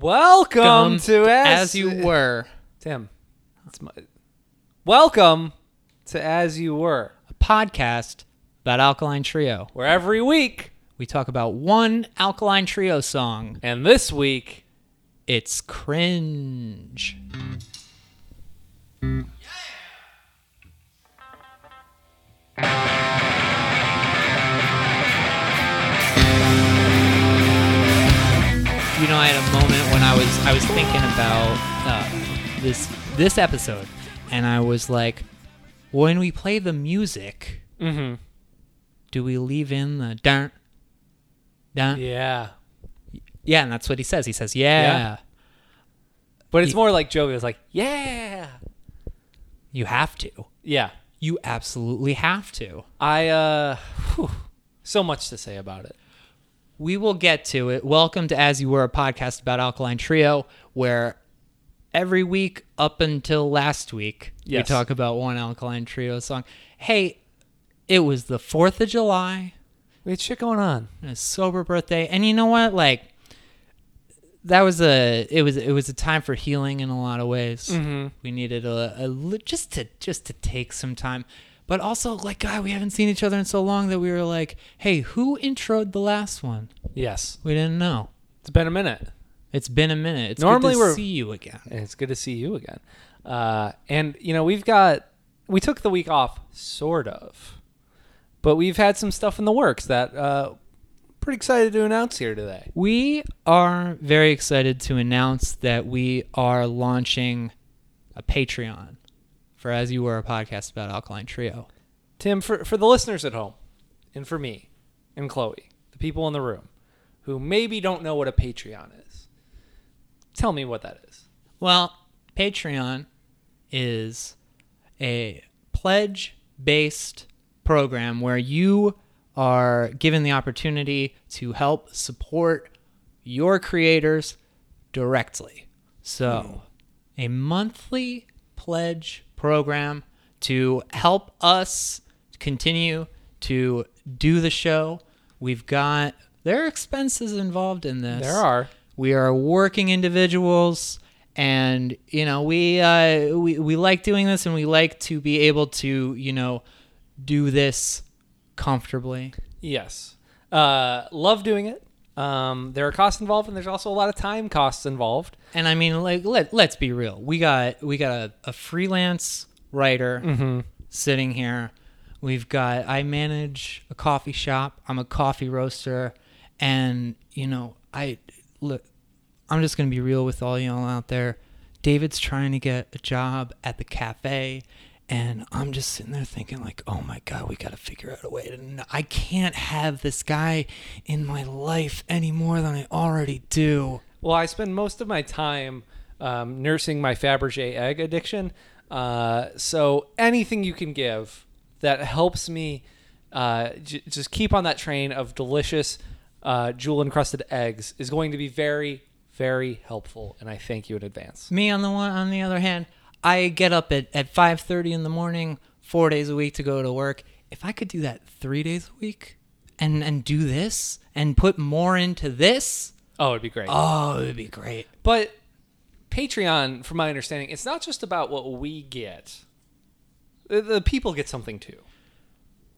Welcome Come to as, as you were, Tim. It's my, welcome to As You Were, a podcast about Alkaline Trio. where every week, We talk about one Alkaline Trio song. and this week, It's cringe. You know, I had a moment when I was I was thinking about uh, this this episode, and I was like, when we play the music, mm-hmm. do we leave in the dun dun? yeah, Yeah, and that's what he says. He says, "Yeah, Yeah. but it's more like jovial. It's like, yeah, you have to. yeah. You absolutely have to." I uh, whew, so much to say about it. We will get to it. Welcome to As You Were, a podcast about Alkaline Trio, where every week up until last week, Yes. we talk about one Alkaline Trio song. Hey, it was the 4th of July, We had shit going on. and a sober birthday, and you know what? Like, that was a it was it was a time for healing in a lot of ways. Mm-hmm. We needed a, a just to just to take some time, but also like God, we haven't seen each other in so long that we were like, hey, who introed the last one? Yes, We didn't know. it's been a minute. It's been a minute. It's Normally good to we're- see you again. it's good to see you again. Uh, and you know, we've got we took the week off, sort of, but we've had some stuff in the works that uh, pretty excited to announce here today. We are very excited to announce that we are launching a Patreon for As You Were, a podcast about Alkaline Trio. Tim, for for the listeners at home, and for me, and Chloe, the people in the room, who maybe don't know what a Patreon is, tell me what that is. Well, Patreon is a pledge based program where you are given the opportunity to help support your creators directly. So, hmm. a monthly pledge program to help us continue to do the show. We've got there are expenses involved in this. There are. We are working individuals, and you know we uh, we we like doing this, and we like to be able to you know do this comfortably. Yes. Uh, love doing it. Um, there are costs involved, and there's also a lot of time costs involved. And I mean, like let let's be real. We got we got a, a freelance writer Mm-hmm. sitting here. We've got I manage a coffee shop. I'm a coffee roaster, and you know I look. I'm just gonna be real with all y'all out there. David's trying to get a job at the cafe, and I'm just sitting there thinking like, oh my god, we gotta figure out a way to. n- I can't have this guy in my life any more than I already do. Well, I spend most of my time um, nursing my Fabergé egg addiction. Uh, so anything you can give that helps me uh, j- just keep on that train of delicious uh, jewel encrusted eggs is going to be very, very helpful. And I thank you in advance. Me on the one on the other hand, I get up at, at five thirty in the morning, four days a week to go to work. If I could do that three days a week and and do this and put more into this, Oh, it'd be great. oh, it would be great. But Patreon, from my understanding, it's not just about what we get. The, the people get something too.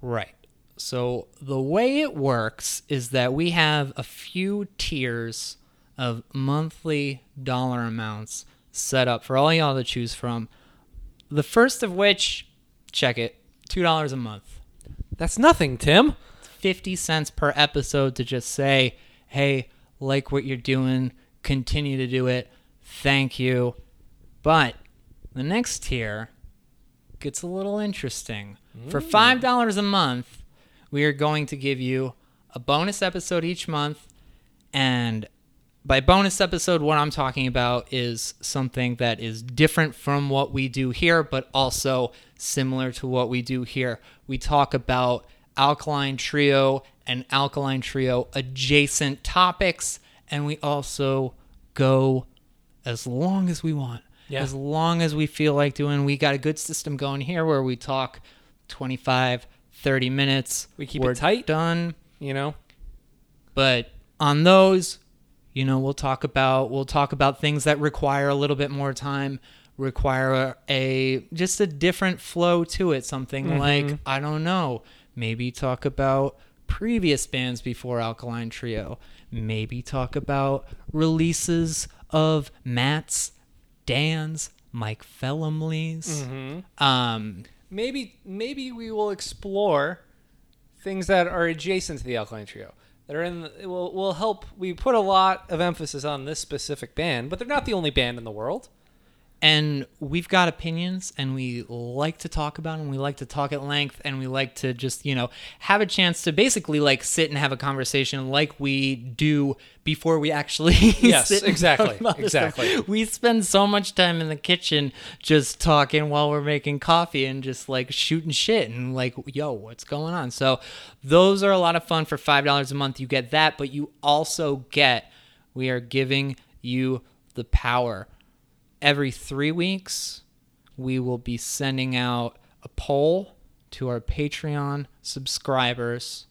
Right. So the way it works is that we have a few tiers of monthly dollar amounts set up for all y'all to choose from. The first of which, check it, two dollars a month. That's nothing, Tim. 50 cents per episode to just say, hey, like what you're doing, continue to do it, thank you. But the next tier gets a little interesting. For mm. $5 a month, we are going to give you a bonus episode each month. And by bonus episode, what I'm talking about is something that is different from what we do here, but also similar to what we do here. We talk about Alkaline Trio and Alkaline Trio adjacent topics, and we also go as long as we want. Yeah. As long as we feel like doing, we got a good system going here where we talk 25, 30 minutes. We keep it We're tight. Done. You know, But on those, you know, we'll talk about we'll talk about things that require a little bit more time, require a just a different flow to it. Something like I don't know, maybe talk about previous bands before Alkaline Trio. Maybe talk about releases of Matt's, Dan's, Mike Felumlee's. Um, maybe maybe we will explore things that are adjacent to the Alkaline Trio that are in. The, will will help. We put a lot of emphasis on this specific band, but they're not the only band in the world. And we've got opinions and we like to talk about them we like to talk at length and we like to just you know have a chance to basically like sit and have a conversation like we do before we actually Yes, exactly, talk about this stuff. exactly. we spend so much time in the kitchen just talking while we're making coffee and just like shooting shit and like yo what's going on so those are a lot of fun for five dollars a month you get that but you also get we are giving you the power every three weeks, we will be sending out a poll to our Patreon subscribers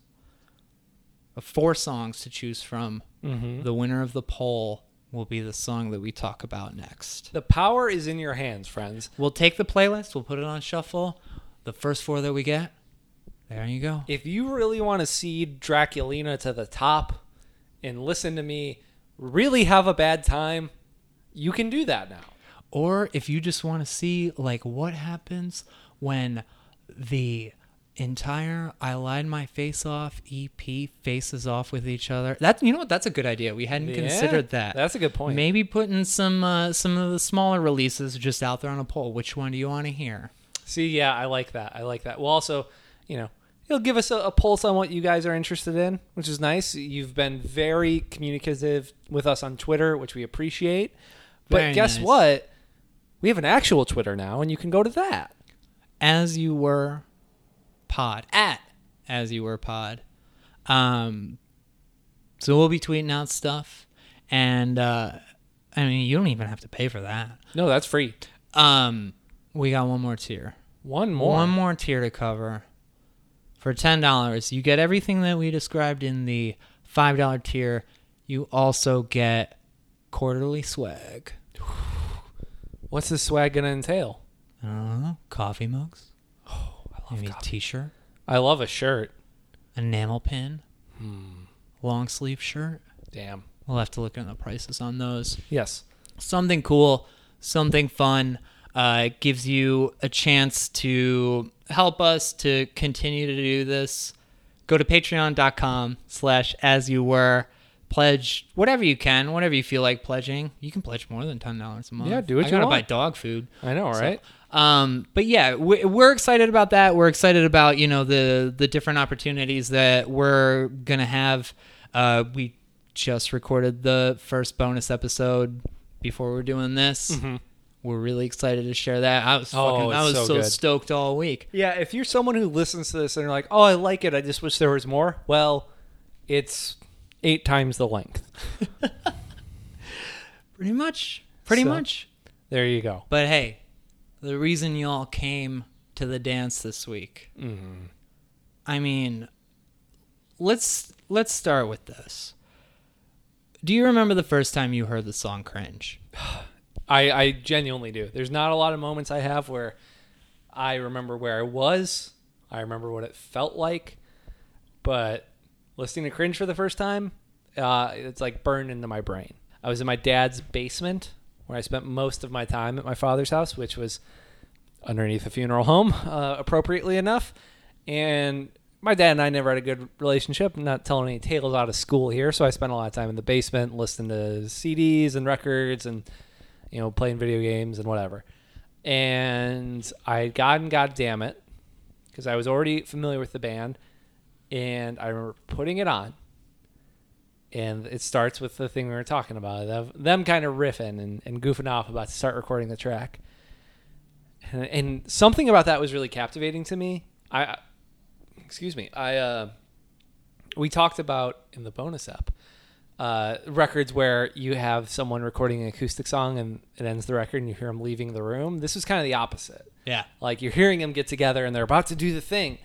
of four songs to choose from. Mm-hmm. The winner of the poll will be the song that we talk about next. The power is in your hands, friends. We'll take the playlist, we'll put it on shuffle. The first four that we get, there you go. If you really want to see Draculina to the top and listen to me really have a bad time, you can do that now. Or if you just want to see like what happens when the entire I lied my face off EP faces off with each other. That you know what? That's a good idea. We hadn't Yeah, considered that. that's a good point. Maybe putting some uh, some of the smaller releases just out there on a poll. Which one do you want to hear? See, yeah, I like that. I like that. Well, also, you know, it'll give us a, a pulse on what you guys are interested in, which is nice. You've been very communicative with us on Twitter, which we appreciate. But Very guess nice. what? We have an actual Twitter now, and you can go to that. As you were pod at as you were pod. Um, so we'll be tweeting out stuff, and uh, I mean you don't even have to pay for that. No, that's free. Um, we got one more tier. One more. One more tier to cover. For ten dollars, you get everything that we described in the five dollar tier. You also get quarterly swag. What's this swag gonna entail? I don't know, coffee mugs, Oh, I love maybe a coffee. t-shirt, I love a shirt. enamel pin, Hmm. long sleeve shirt. Damn. We'll have to look at the prices on those. Yes. Something cool, something fun. Uh, it gives you a chance to help us to continue to do this. Go to patreon.com slash as you were. Pledge whatever you can, whatever you feel like pledging. You can pledge more than ten dollars a month. Yeah, do what I you gotta want. buy dog food. I know, So, right? um, but yeah, we, we're excited about that. We're excited about you know the the different opportunities that we're gonna have. Uh, we just recorded the first bonus episode before we're doing this. We're really excited to share that. I was Mm-hmm. Oh, I was so so, stoked all week. Yeah, if you're someone who listens to this and you're like, "Oh, I like it. I just wish there was more." Well, it's eight times the length. Pretty much, pretty So- much. There you go. But hey, the reason y'all came to the dance this week. Mm-hmm. I mean, let's let's start with this. Do you remember the first time you heard the song "Cringe"? I, I genuinely do. There's not a lot of moments I have where I remember where I was. I remember what it felt like. But listening to Cringe for the first time, uh, it's like burned into my brain. I was in my dad's basement where I spent most of my time at my father's house, which was underneath a funeral home, uh, appropriately enough. And my dad and I never had a good relationship. I'm not telling any tales out of school here, so I spent a lot of time in the basement listening to CDs and records and you know playing video games and whatever. And I had gotten God damn it because I was already familiar with the band, and I remember putting it on. And it starts with the thing we were talking about, them, them kind of riffing and, and goofing off about to start recording the track. And, and something about that was really captivating to me. I, excuse me, I, uh, we talked about in the bonus app uh, records where you have someone recording an acoustic song and it ends the record and you hear them leaving the room. This was kind of the opposite. Yeah. Like you're hearing them get together and they're about to do the thing.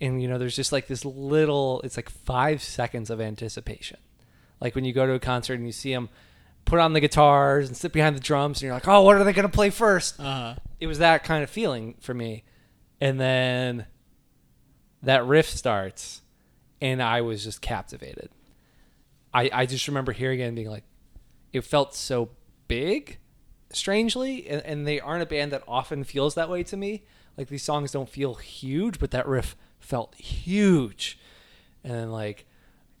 And, you know, there's just like this little, it's like five seconds of anticipation. like when you go to a concert and you see them put on the guitars and sit behind the drums, and you're like, oh, what are they gonna play first? Uh, It was that kind of feeling for me, and then that riff starts, and I was just captivated. I I just remember hearing it and being like, it felt so big, strangely, and, and they aren't a band that often feels that way to me. Like these songs don't feel huge, but that riff felt huge, and then like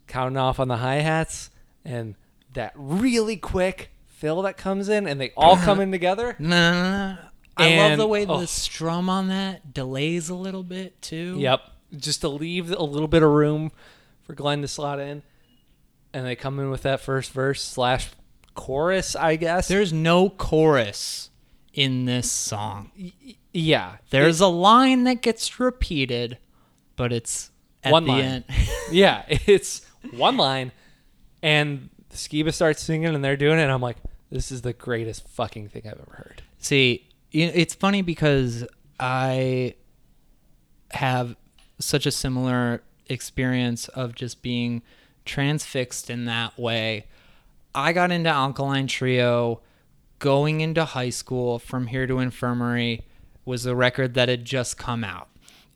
counting off on the hi hats and that really quick fill that comes in, and they all come in together. no, no, no, no. I love the way oh. the strum on that delays a little bit too. Yep. Just to leave a little bit of room for Glenn to slot in. And they come in with that first verse slash chorus, I guess. There's no chorus in this song. Yeah. There's a line that gets repeated, but it's at One the line. end. yeah. It's one line. And Skiba starts singing and they're doing it. And I'm like, this is the greatest fucking thing I've ever heard. See, it's funny because I have such a similar experience of just being transfixed in that way. I got into Alkaline Trio going into high school from here to infirmary was a record that had just come out.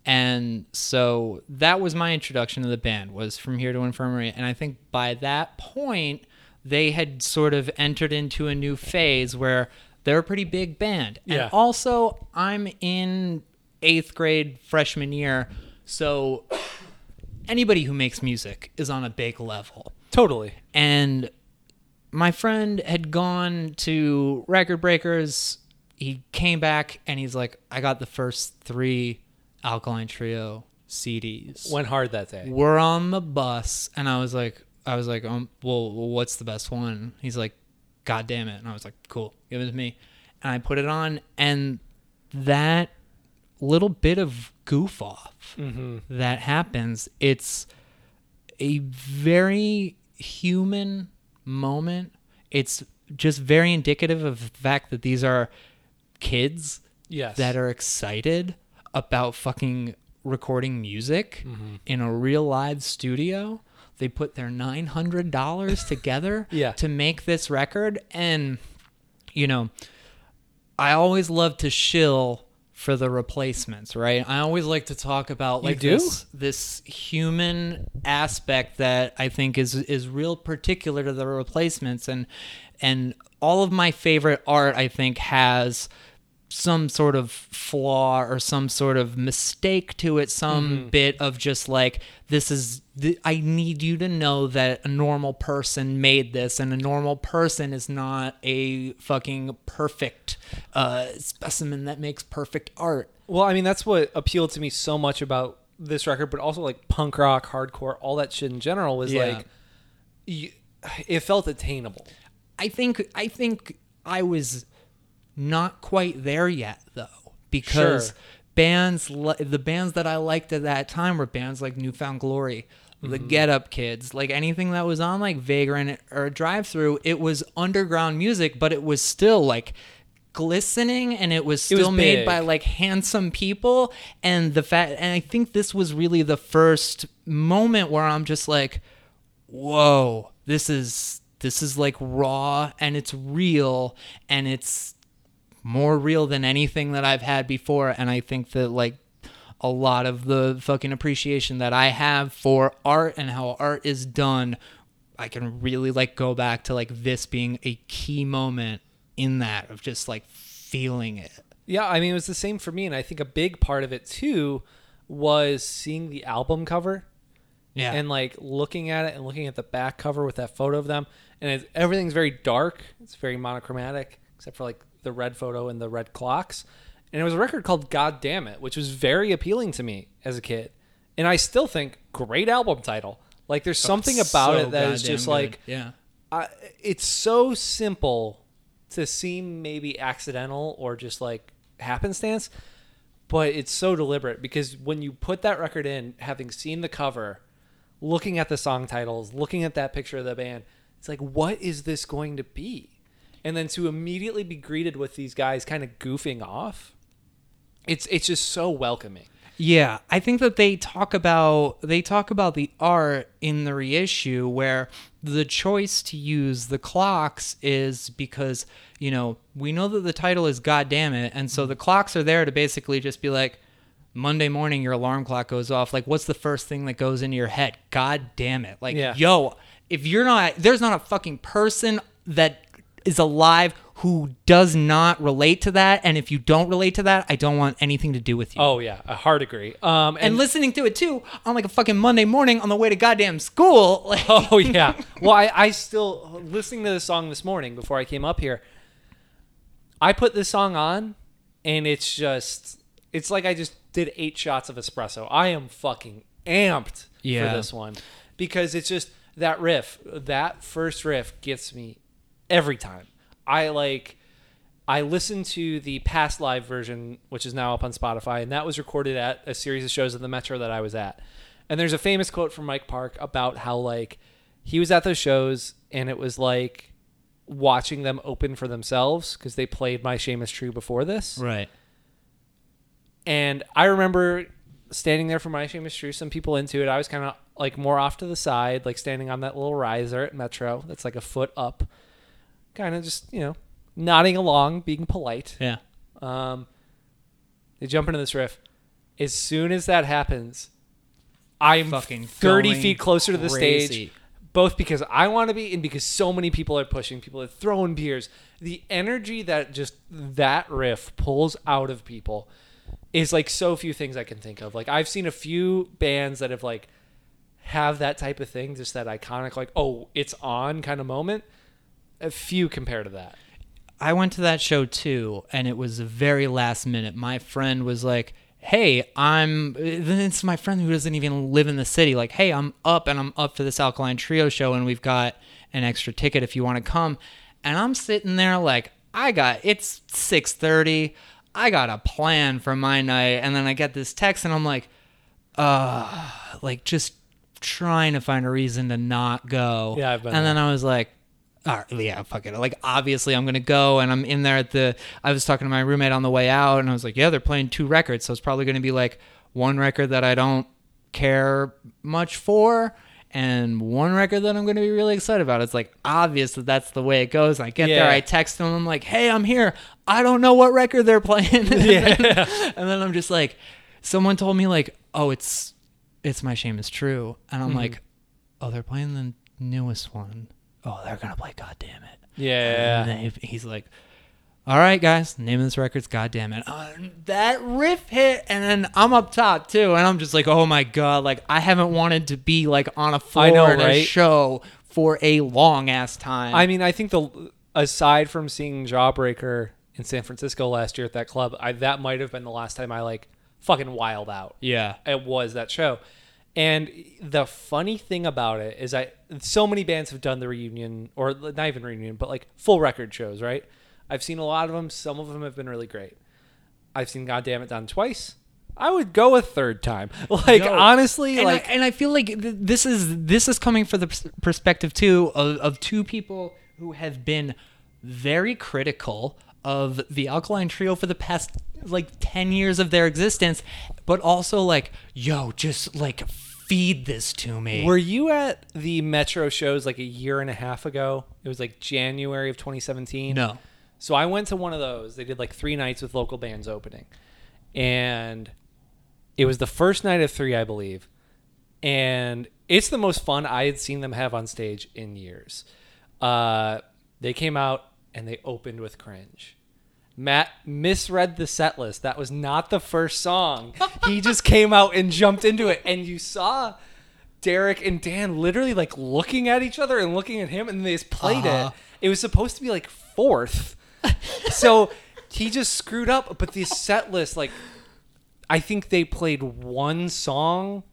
And so that was my introduction to the band was from here to infirmary and I think by that point they had sort of entered into a new phase where they're a pretty big band. Yeah. And also I'm in 8th grade freshman year, so anybody who makes music is on a big level Totally. and my friend had gone to record breakers he came back and he's like i got the first three alkaline trio cds Went hard that day. we're on the bus and i was like i was like um, well what's the best one? He's like god damn it. And i was like cool give it to me. And i put it on and that little bit of goof off that happens it's a very human moment. It's just very indicative of the fact that these are kids Yes. that are excited about fucking recording music mm-hmm. in a real live studio. They put their $900 together Yeah. to make this record. And, you know, I always love to shill for the replacements, right? I always like to talk about like this this human aspect that I think is is real particular to the replacements and and all of my favorite art I think has some sort of flaw or some sort of mistake to it some bit of just like this is th- I need you to know that a normal person made this and a normal person is not a fucking perfect uh, specimen that makes perfect art Well, I mean, that's what appealed to me so much about this record, but also like punk rock, hardcore, all that shit in general was Yeah. like, you, it felt attainable. I think I think I was not quite there yet though because Sure. bands li- the bands that I liked at that time were bands like New Found Glory, the Mm-hmm. Get Up Kids, like anything that was on like Vagrant or Drive-Thru. It was underground music, but it was still like glistening and it was It was still made big. by like handsome people and the fact and I think this was really the first moment where I'm just like whoa this is this is like raw and it's real and it's more real than anything that I've had before and I think that like a lot of the fucking appreciation that I have for art and how art is done I can really like go back to like this being a key moment in that of just like feeling it Yeah, I mean, it was the same for me, and I think a big part of it too was seeing the album cover yeah and like looking at it and looking at the back cover with that photo of them, and it's, everything's very dark. It's very monochromatic, except for like the red photo and the red clocks. And it was a record called "God Damn It," which was very appealing to me as a kid, and I still think great album title. Like, there's oh, something about So it that is just good. like yeah I, it's so simple to seem maybe accidental or just like happenstance, but it's so deliberate because when you put that record in, having seen the cover, looking at the song titles, looking at that picture of the band, it's like, what is this going to be? And then to immediately be greeted with these guys kind of goofing off, it's it's just so welcoming. Yeah, I think that they talk about they talk about the art in the reissue where the choice to use the clocks is because, you know, we know that the title is God damn it, and so the clocks are there to basically just be like Monday morning your alarm clock goes off. Like what's the first thing that goes into your head? God damn it. Like Yeah. yo, if you're not there's not a fucking person that is alive who does not relate to that and if you don't relate to that, I don't want anything to do with you. Oh yeah, a hard agree. Um, and listening to it too on like a fucking Monday morning on the way to goddamn school. Like, Oh yeah. Well, I, I still listening to the song this morning before I came up here. I put this song on, and it's just it's like I just did eight shots of espresso. I am fucking amped Yeah. for this one because it's just that riff. That first riff gets me every time. I like. I listened to the past live version, which is now up on Spotify, and that was recorded at a series of shows at the Metro that I was at. And there's a famous quote from Mike Park about how like he was at those shows and it was like watching them open for themselves because they played My Shame Is True before this. right. And I remember standing there for My Shame Is True, some people into it. I was kind of like more off to the side, like standing on that little riser at Metro that's like a foot up, kind of just, you know, nodding along, being polite. Yeah. Um, they jump into this riff. As soon as that happens, I'm Fucking 30 going feet closer to the stage, both because I want to be and because so many people are pushing, people are throwing beers. The energy that just that riff pulls out of people is like so few things I can think of. Like I've seen a few bands that have like have that type of thing, just that iconic like oh it's on kind of moment. A few compared to that. I went to that show too, and it was the very last minute. My friend was like, "Hey, I'm." Then it's my friend who doesn't even live in the city. Like, "Hey, I'm up, and I'm up for this Alkaline Trio show, and we've got an extra ticket if you want to come." And I'm sitting there like, I got it's six thirty. I got a plan for my night, and then I get this text, and I'm like, uh, like just trying to find a reason to not go. Yeah, I've been And then I was like, all right, yeah, fuck it. Like, obviously, I'm gonna go, and I'm in there at the. I was talking to my roommate on the way out, and I was like, yeah, they're playing two records, so it's probably gonna be like one record that I don't care much for, and one record that I'm gonna be really excited about. It's like obvious that that's the way it goes. I get there, I text them, I'm like, hey, I'm here. I don't know what record they're playing. and, Yeah. then, and then I'm just like, someone told me like, oh, it's it's my shame is true, and I'm mm-hmm. like, oh, they're playing the newest one. Oh, they're gonna play God damn it. Yeah. And then he- he's like, all right, guys, name of this record's God damn it. Uh, that riff hit, and then I'm up top too, and I'm just like, oh my god, like I haven't wanted to be like on a floor I know, at a right? show for a long ass time. I mean, I think the aside from seeing Jawbreaker in San Francisco last year at that club, I, that might have been the last time I like fucking wild out. yeah, It was that show. And the funny thing about it is, I so many bands have done the reunion, or not even reunion, but like full record shows, right? I've seen a lot of them. Some of them have been really great. I've seen Goddamn It done twice. I would go a third time. Like No. honestly, and like I, and I feel like th- this is this is coming from the pers- perspective too of, of two people who have been very critical of the Alkaline Trio for the past like ten years of their existence, but also like, yo, just like feed this to me. Were you at the Metro shows like a year and a half ago? It was like January of 2017. no, So I went to one of those. They did like three nights with local bands opening. And it was the first night of three, I believe. And it's the most fun I had seen them have on stage in years. Uh, they came out and they opened with cringe. Matt misread the set list. That was not the first song. he just came out and jumped into it. And you saw Derek and Dan literally like looking at each other and looking at him, and they just played Uh-huh. it. It was supposed to be like fourth. so he just screwed up. But the set list, like, I think they played one song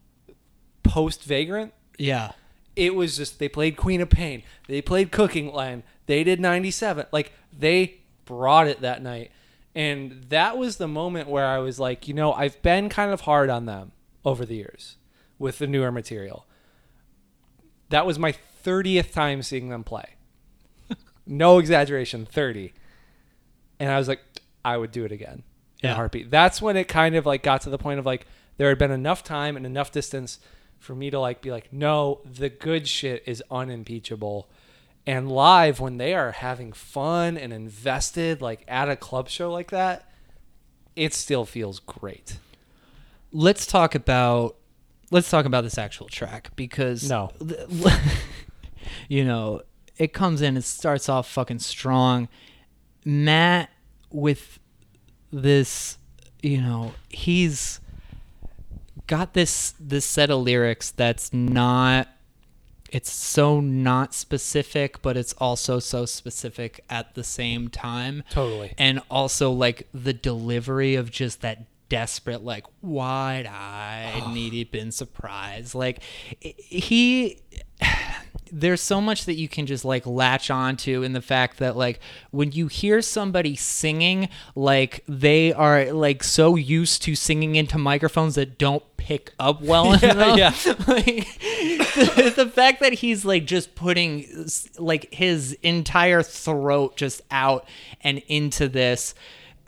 post Vagrant. yeah, It was just they played Queen of Pain, they played Cooking Wine, they did 97. Like they brought it that night. And that was the moment where I was like, you know, I've been kind of hard on them over the years with the newer material. That was my 30th time seeing them play. no exaggeration, 30. And I was like, I would do it again in Yeah. a heartbeat. That's when it kind of like got to the point of like there had been enough time and enough distance for me to like be like, no, the good shit is unimpeachable. And live when they are having fun and invested like at a club show like that, it still feels great. let's talk about let's talk about this actual track because No. you know it comes in it starts off fucking strong matt with this you know he's got this this set of lyrics that's not it's so not specific but it's also so specific at the same time Totally. and also like the delivery of just that desperate like wide-eyed needy been surprised like he there's so much that you can just like latch onto in the fact that like when you hear somebody singing like they are like so used to singing into microphones that don't pick up well enough yeah. like, the, the fact that he's like just putting like his entire throat just out and into this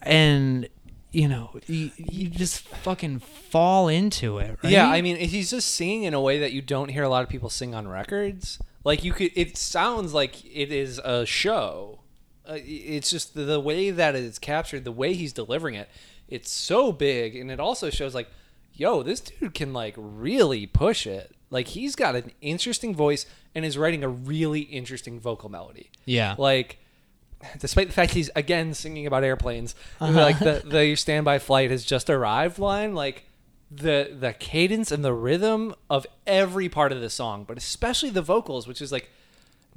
and you know you, you just fucking fall into it right? Yeah, I mean, he's just singing in a way that you don't hear a lot of people sing on records. Like you could, it sounds like it is a show. Uh, it's just the, the way that it's captured, the way he's delivering it. It's so big, and it also shows like, yo, this dude can like really push it. Like he's got an interesting voice and is writing a really interesting vocal melody. yeah Like, despite the fact he's again singing about airplanes, like the the standby flight has just arrived line, like the the cadence and the rhythm of every part of the song, but especially the vocals, which is like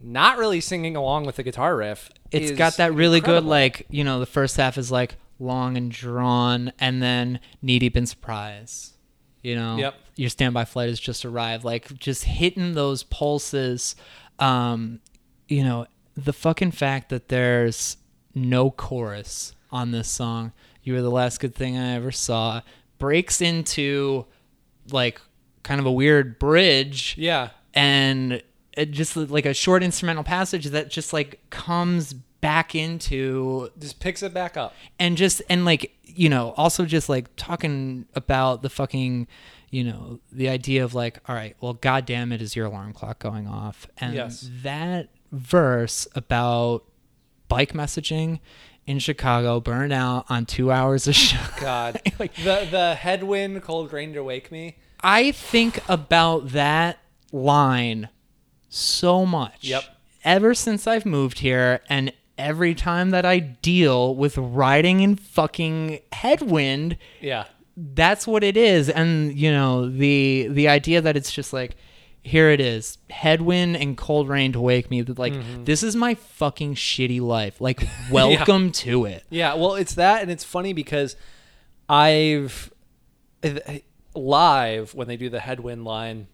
not really singing along with the guitar riff. It's got that really good like you know the first half is like long and drawn and then knee deep in surprise you know Yep. your standby flight has just arrived like just hitting those pulses um you know the fucking fact that there's no chorus on this song you were the last good thing i ever saw breaks into like kind of a weird bridge yeah. and it just like a short instrumental passage that just like comes back into Just picks it back up. and just and like you know also just like talking about the fucking you know the idea of like all right well god damn it is your alarm clock going off and Yes. that verse about bike messaging in chicago burned out on two hours of show God, Like- the the headwind, cold rain to wake me. I think about that line so much. Yep. Ever since I've moved here and every time that I deal with riding in fucking headwind, Yeah. that's what it is. And you know, the the idea that it's just like here it is, headwind and cold rain to wake me. That like mm-hmm. this is my fucking shitty life. Like welcome to it. Yeah, well, it's that, and it's funny because I've live when they do the headwind line,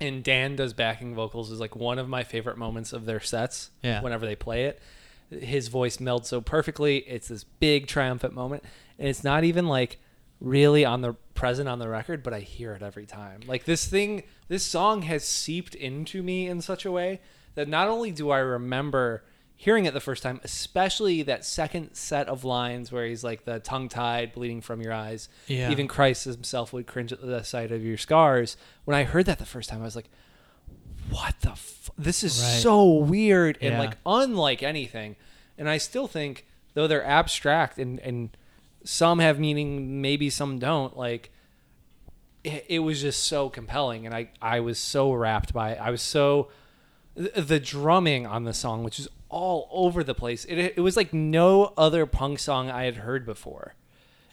and Dan does backing vocals is like one of my favorite moments of their sets. Yeah. whenever they play it, his voice melds so perfectly. It's this big triumphant moment, and it's not even like really on the present on the record, but I hear it every time. Like this thing, this song has seeped into me in such a way that not only do I remember hearing it the first time, especially that second set of lines where he's like the tongue tied, bleeding from your eyes. Yeah. Even Christ himself would cringe at the sight of your scars. When I heard that the first time, I was like, what the f- this is Right. so weird and Yeah. like unlike anything and i still think though they're abstract and and some have meaning maybe some don't like it, it was just so compelling and i i was so wrapped by it. I was so the, drumming on the song which is all over the place it, it was like no other punk song i had heard before.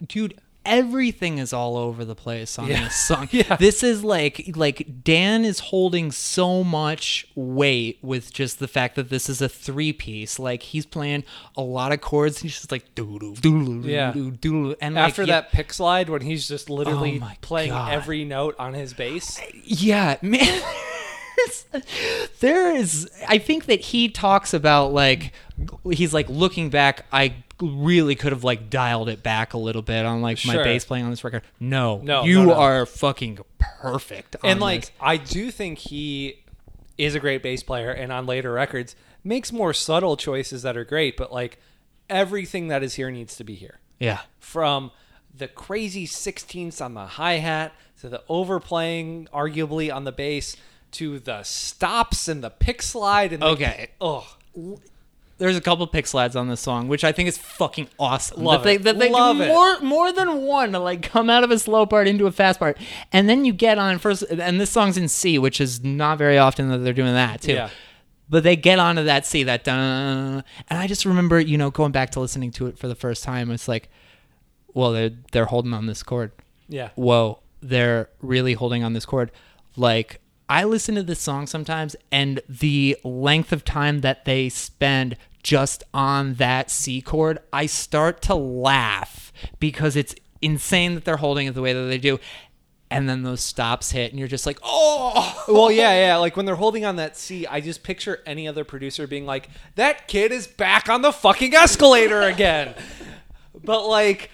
Dude everything is all over the place on Yeah. this song Yeah. this is like like dan is holding so much weight with just the fact that this is a three piece like he's playing a lot of chords he's just like doo doo doo Yeah. doo doo and like, after yeah- that pick slide when he's just literally Oh playing God. every note on his bass yeah man there is i think that he talks about like he's like looking back i really could have like dialed it back a little bit on like my Sure. bass playing on this record no No, you no, no. are fucking perfect on and like this. I do think he is a great bass player, and on later records makes more subtle choices that are great. But like everything that is here needs to be here. yeah From the crazy 16ths on the hi hat to the overplaying, arguably on the bass, to the stops and the pick slide. And the, Okay. oh, There's a couple pick slides on this song, which I think is fucking awesome. Love that they, it. That they Love it. more more than one to like come out of a slow part into a fast part, and then you get on first. And this song's in C, which is not very often that they're doing that too. Yeah. But they get onto that C, that dun, and I just remember, you know, going back to listening to it for the first time. It's like, well, they're they're holding on this chord. yeah. whoa, they're really holding on this chord. Like, I listen to this song sometimes, and the length of time that they spend just on that C chord, I start to laugh because it's insane that they're holding it the way that they do. And then those stops hit, and you're just like, oh, Well, yeah, yeah. Like when they're holding on that C, I just picture any other producer being like, "That kid is back on the fucking escalator again." but like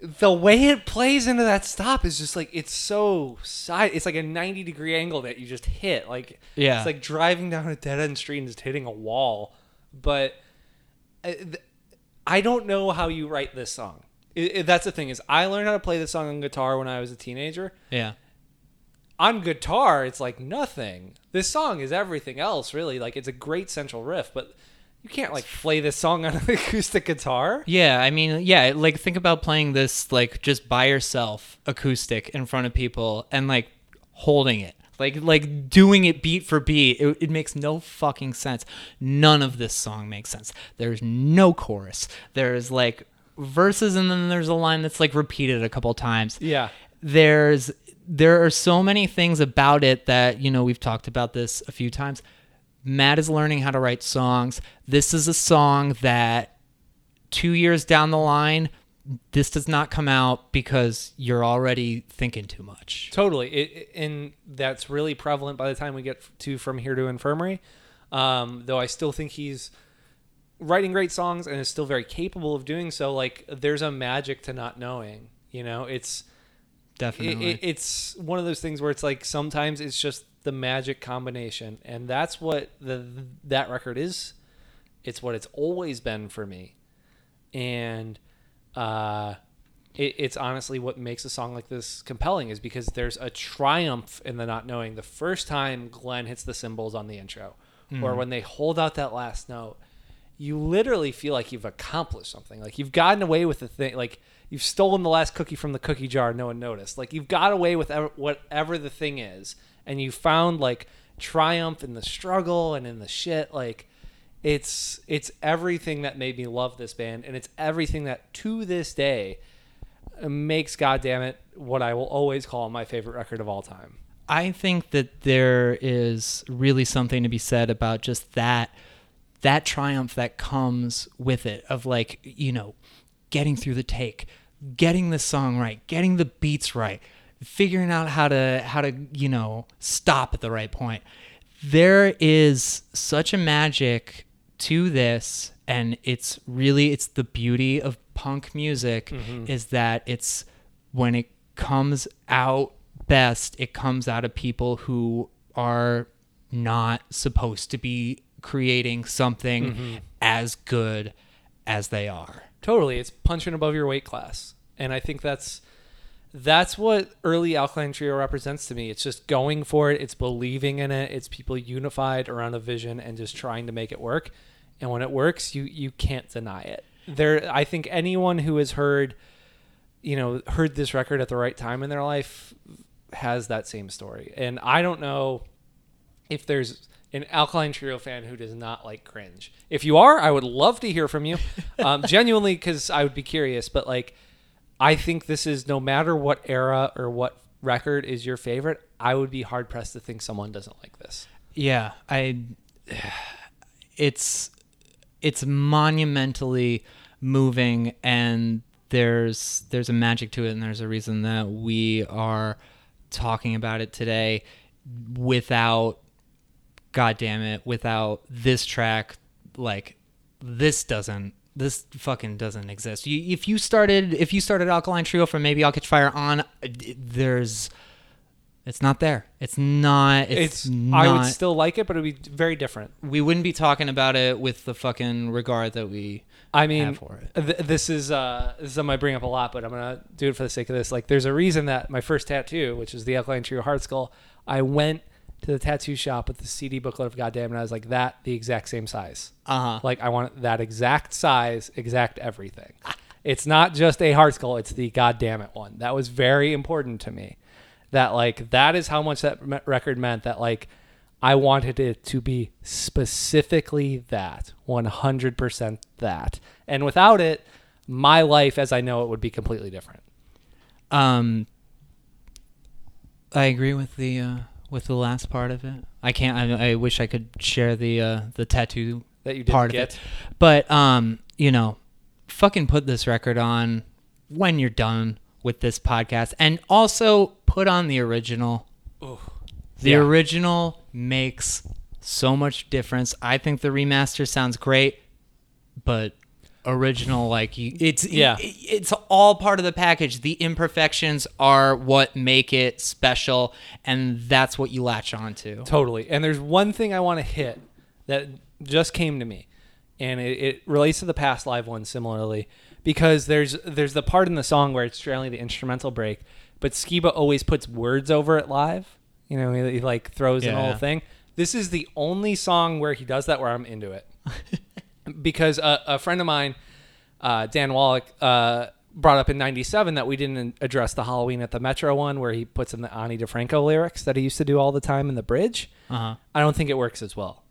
the way it plays into that stop is just like it's so side. It's like a ninety degree angle that you just hit. Like Yeah. it's like driving down a dead end street and just hitting a wall. But uh, I don't know how you write this song. I I- that's the thing is I learned how to play this song on guitar when I was a teenager. Yeah, on guitar it's like nothing. This song is everything else really. Like it's a great central riff but you can't like play this song on an acoustic guitar. Yeah, I mean, yeah, like think about playing this like just by yourself acoustic in front of people and like holding it. Like like doing it beat for beat. It, it makes no fucking sense. None of this song makes sense. There's no chorus. There's like verses and then there's a line that's like repeated a couple times yeah there's there are so many things about it that you know we've talked about this a few times matt is learning how to write songs this is a song that two years down the line this does not come out because you're already thinking too much. Totally. It, and that's really prevalent by the time we get to from here to infirmary. Um, though i still think he's writing great songs and is still very capable of doing so like there's a magic to not knowing you know? It's it, definitely it, it's one of those things where it's like sometimes it's just the magic combination. And that's what the that record is. It's what it's always been for me. And uh it, it's honestly what makes a song like this compelling is because there's a triumph in the not knowing the first time glenn hits the cymbals on the intro or when they hold out that last note you literally feel like you've accomplished something. Like you've gotten away with the thing. Like you've stolen the last cookie from the cookie jar. No one noticed. Like you've got away with ever, whatever the thing is, and you found like triumph in the struggle and in the shit. Like it's it's everything that made me love this band, and it's everything that to this day makes goddamn it what I will always call my favorite record of all time. I think that there is really something to be said about just that that triumph that comes with it of like, you know, getting through the take, getting the song right, getting the beats right, figuring out how to how to, you know, stop at the right point. There is such a magic to this and it's really it's the beauty of punk music mm-hmm. is that it's when it comes out best, it comes out of people who are not supposed to be creating something mm-hmm. as good as they are. Totally, it's punching above your weight class, and I think that's that's what early Alkaline Trio represents to me. It's just going for it. It's believing in it. It's people unified around a vision and just trying to make it work. And when it works, you you can't deny it. There, I think anyone who has heard, you know, heard this record at the right time in their life has that same story. And I don't know if there's an Alkaline Trio fan who does not like cringe. If you are, I would love to hear from you, um, genuinely, because I would be curious. But like, I think this is no matter what era or what record is your favorite, I would be hard pressed to think someone doesn't like this. Yeah, I it's it's monumentally moving and there's there's a magic to it and there's a reason that we are talking about it today without god damn it without this track like this doesn't this fucking doesn't exist you, if you started if you started alkaline trio from maybe i'll catch fire on there's It's not there. It's not. It's, It's, I would still like it, but it would be very different. we wouldn't be talking about it with the fucking regard that we I mean, have for it. th- this is uh, this is something I bring up a lot, but I'm gonna do it for the sake of this. Like, there's a reason that my first tattoo, which is the Alkaline Trio Heart Skull, I went to the tattoo shop with the CD booklet of Goddamn, and I was like, that the exact same size. Uh huh. Like, I want that exact size, exact everything. It's not just a heart skull; it's the Goddamn it one. That was very important to me. That like that is how much that record meant. That like I wanted it to be specifically that, 100% that. And without it, my life as I know it would be completely different. Um, I agree with the uh, with the last part of it. I can't. I, I wish I could share the uh, the tattoo That you didn't part get. of it, but um, you know, fucking put this record on when you're done with this podcast, and also put on the original. The Yeah. original makes so much difference. I think the remaster sounds great, but original like you it's Yeah. it- it's all part of the package. The imperfections are what make it special and that's what you latch onto. Totally. And there's one thing I want to hit that just came to me, and it, it relates to the past live one similarly because there's there's the part in the song where it's generally the instrumental break, but Skiba always puts words over it live. You know, he, he like throws in a whole thing. This is the only song where he does that where I'm into it. because a, a friend of mine, uh, Dan Wallach, uh, brought up in '97 that we didn't address the Halloween at the Metro one, where he puts in the Ani DiFranco lyrics that he used to do all the time in the bridge. Uh-huh. I don't think it works as well.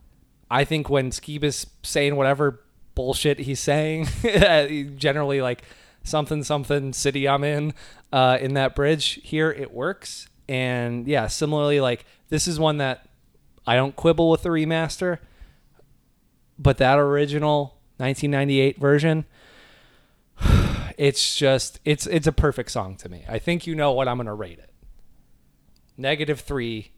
I think when Skiba's saying whatever bullshit he's saying, generally like something something city I'm in uh, in that bridge here, it works. And yeah, similarly, like this is one that I don't quibble with the remaster, but that original 1998 version, it's just it's it's a perfect song to me. I think you know what I'm gonna rate it. Negative three,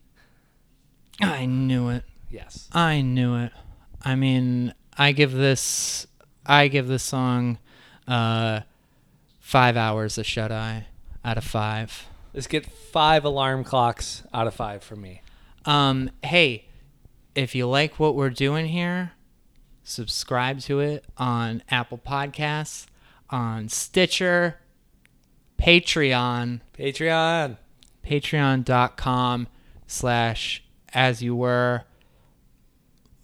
I knew it. yes. I knew it. I mean, I give this I give this song uh 5 hours of shut eye out of 5. Let's get five alarm clocks out of five for me. Um, hey, if you like what we're doing here, subscribe to it on Apple Podcasts, on Stitcher, Patreon, Patreon. patreon.com slash as you were.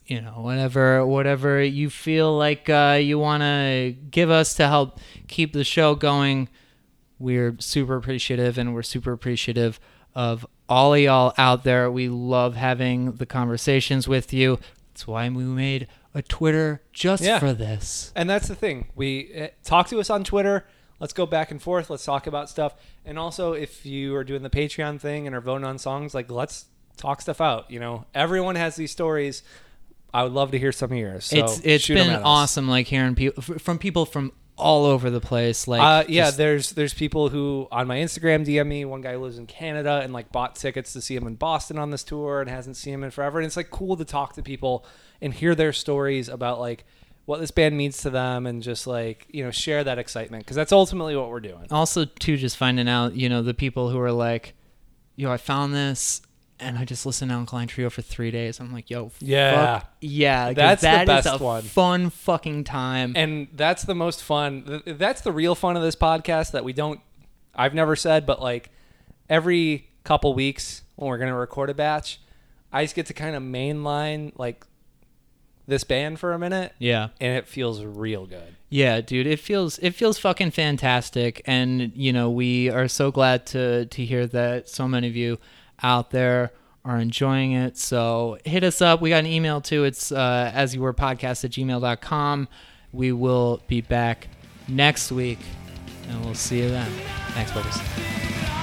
You know, whatever whatever you feel like uh, you want to give us to help keep the show going, we're super appreciative and we're super appreciative of all of y'all out there. We love having the conversations with you. That's why we made a Twitter just Yeah. for this. And that's the thing. We uh, talk to us on Twitter. Let's go back and forth. Let's talk about stuff. And also, if you are doing the Patreon thing and are voting on songs, like let's talk stuff out. You know, everyone has these stories. I would love to hear some of yours. So it's it's been awesome, like hearing people from people from all over the place. Like, Uh, yeah, just- there's there's people who on my Instagram DM me. One guy lives in Canada and like bought tickets to see him in Boston on this tour and hasn't seen him in forever. And it's like cool to talk to people and hear their stories about like what this band means to them and just like you know share that excitement because that's ultimately what we're doing. also too just finding out you know the people who are like yo i found this and i just listened to alkaline trio for three days i'm like yo Yeah. fuck yeah That's the that is best a one. fun fucking time And that's the most fun. That's the real fun of this podcast that we don't. I've never said, but like every couple weeks when we're gonna record a batch, I just get to kind of mainline like this band for a minute yeah and it feels real good. yeah dude it feels it feels fucking fantastic and you know we are so glad to to hear that so many of you out there are enjoying it. So hit us up. We got an email too. It's uh, as you were podcast at gmail.com we will be back next week and we'll see you then. Thanks buddies